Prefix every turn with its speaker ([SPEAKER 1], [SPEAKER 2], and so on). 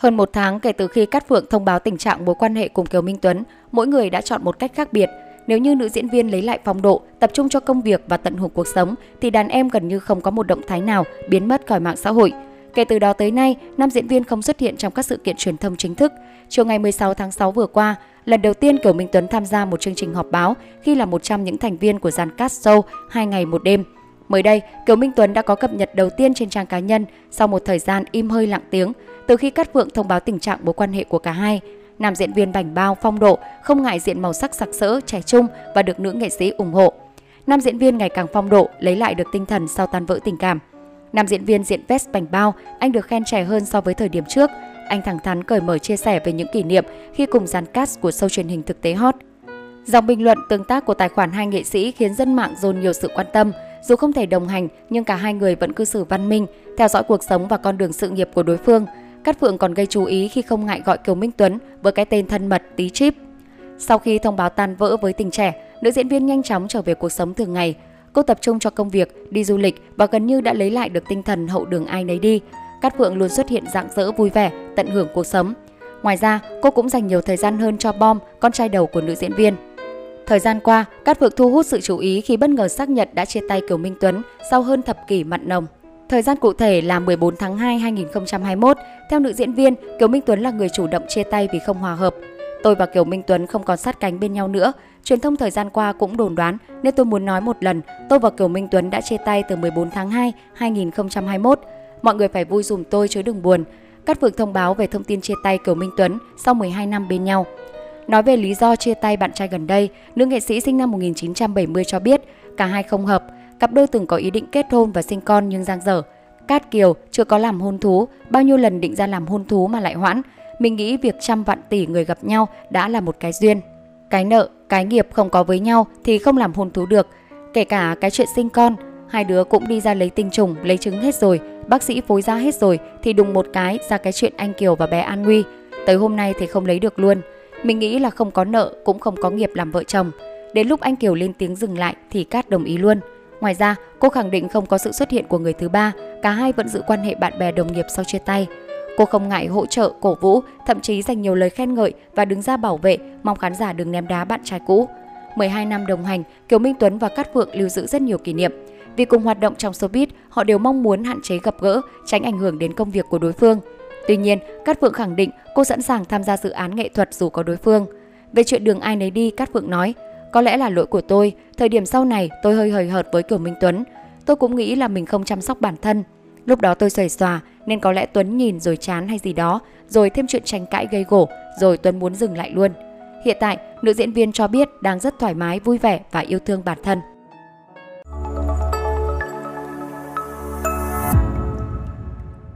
[SPEAKER 1] Hơn một tháng kể từ khi Cát Phượng thông báo tình trạng mối quan hệ cùng Kiều Minh Tuấn, mỗi người đã chọn một cách khác biệt. Nếu như nữ diễn viên lấy lại phong độ, tập trung cho công việc và tận hưởng cuộc sống, thì đàn em gần như không có một động thái nào biến mất khỏi mạng xã hội. Kể từ đó tới nay, nam diễn viên không xuất hiện trong các sự kiện truyền thông chính thức. Chiều ngày 16 tháng 6 vừa qua, lần đầu tiên Kiều Minh Tuấn tham gia một chương trình họp báo khi là một trong những thành viên của dàn cast show hai ngày một đêm. Mới đây, Kiều Minh Tuấn đã có cập nhật đầu tiên trên trang cá nhân sau một thời gian im hơi lặng tiếng từ khi Cát Phượng thông báo tình trạng mối quan hệ của cả hai. Nam diễn viên bảnh bao phong độ, không ngại diện màu sắc sặc sỡ, trẻ trung và được nữ nghệ sĩ ủng hộ. Nam diễn viên ngày càng phong độ, lấy lại được tinh thần sau tan vỡ tình cảm. Nam diễn viên diện vest bảnh bao, anh được khen trẻ hơn so với thời điểm trước. Anh thẳng thắn cởi mở chia sẻ về những kỷ niệm khi cùng dàn cast của show truyền hình thực tế hot. Dòng bình luận tương tác của tài khoản hai nghệ sĩ khiến dân mạng dồn nhiều sự quan tâm. Dù không thể đồng hành, nhưng cả hai người vẫn cư xử văn minh, theo dõi cuộc sống và con đường sự nghiệp của đối phương. Cát Phượng còn gây chú ý khi không ngại gọi Kiều Minh Tuấn với cái tên thân mật tí chip. Sau khi thông báo tan vỡ với tình trẻ, nữ diễn viên nhanh chóng trở về cuộc sống thường ngày. Cô tập trung cho công việc, đi du lịch và gần như đã lấy lại được tinh thần hậu đường ai nấy đi. Cát Phượng luôn xuất hiện rạng rỡ vui vẻ, tận hưởng cuộc sống. Ngoài ra, cô cũng dành nhiều thời gian hơn cho Bom, con trai đầu của nữ diễn viên. Thời gian qua, Cát Phượng thu hút sự chú ý khi bất ngờ xác nhận đã chia tay Kiều Minh Tuấn sau hơn thập kỷ mặn nồng. Thời gian cụ thể là 14 tháng 2 2021. Theo nữ diễn viên, Kiều Minh Tuấn là người chủ động chia tay vì không hòa hợp. Tôi và Kiều Minh Tuấn không còn sát cánh bên nhau nữa. Truyền thông thời gian qua cũng đồn đoán nên tôi muốn nói một lần, tôi và Kiều Minh Tuấn đã chia tay từ 14 tháng 2 2021. Mọi người phải vui dùm tôi chứ đừng buồn. Cát Phượng thông báo về thông tin chia tay Kiều Minh Tuấn sau 12 năm bên nhau. Nói về lý do chia tay bạn trai gần đây, nữ nghệ sĩ sinh năm 1970 cho biết cả hai không hợp, cặp đôi từng có ý định kết hôn và sinh con nhưng giang dở. Cát Kiều chưa có làm hôn thú, bao nhiêu lần định ra làm hôn thú mà lại hoãn. Mình nghĩ việc trăm vạn tỷ người gặp nhau đã là một cái duyên. Cái nợ, cái nghiệp không có với nhau thì không làm hôn thú được. Kể cả cái chuyện sinh con, hai đứa cũng đi ra lấy tinh trùng, lấy trứng hết rồi, bác sĩ phối ra hết rồi thì đùng một cái ra cái chuyện anh Kiều và bé An Nguy. Tới hôm nay thì không lấy được luôn. Mình nghĩ là không có nợ cũng không có nghiệp làm vợ chồng. Đến lúc anh Kiều lên tiếng dừng lại thì Cát đồng ý luôn. Ngoài ra, cô khẳng định không có sự xuất hiện của người thứ ba, cả hai vẫn giữ quan hệ bạn bè đồng nghiệp sau chia tay. Cô không ngại hỗ trợ, cổ vũ, thậm chí dành nhiều lời khen ngợi và đứng ra bảo vệ, mong khán giả đừng ném đá bạn trai cũ. 12 năm đồng hành, Kiều Minh Tuấn và Cát Phượng lưu giữ rất nhiều kỷ niệm. Vì cùng hoạt động trong showbiz, họ đều mong muốn hạn chế gặp gỡ, tránh ảnh hưởng đến công việc của đối phương. Tuy nhiên, Cát Phượng khẳng định cô sẵn sàng tham gia dự án nghệ thuật dù có đối phương. Về chuyện đường ai nấy đi, Cát Phượng nói, có lẽ là lỗi của tôi, thời điểm sau này tôi hơi hời hợt với Kiều Minh Tuấn. Tôi cũng nghĩ là mình không chăm sóc bản thân. Lúc đó tôi xuề xòa nên có lẽ Tuấn nhìn rồi chán hay gì đó, rồi thêm chuyện tranh cãi gây gổ, rồi Tuấn muốn dừng lại luôn. Hiện tại, nữ diễn viên cho biết đang rất thoải mái, vui vẻ và yêu thương bản thân.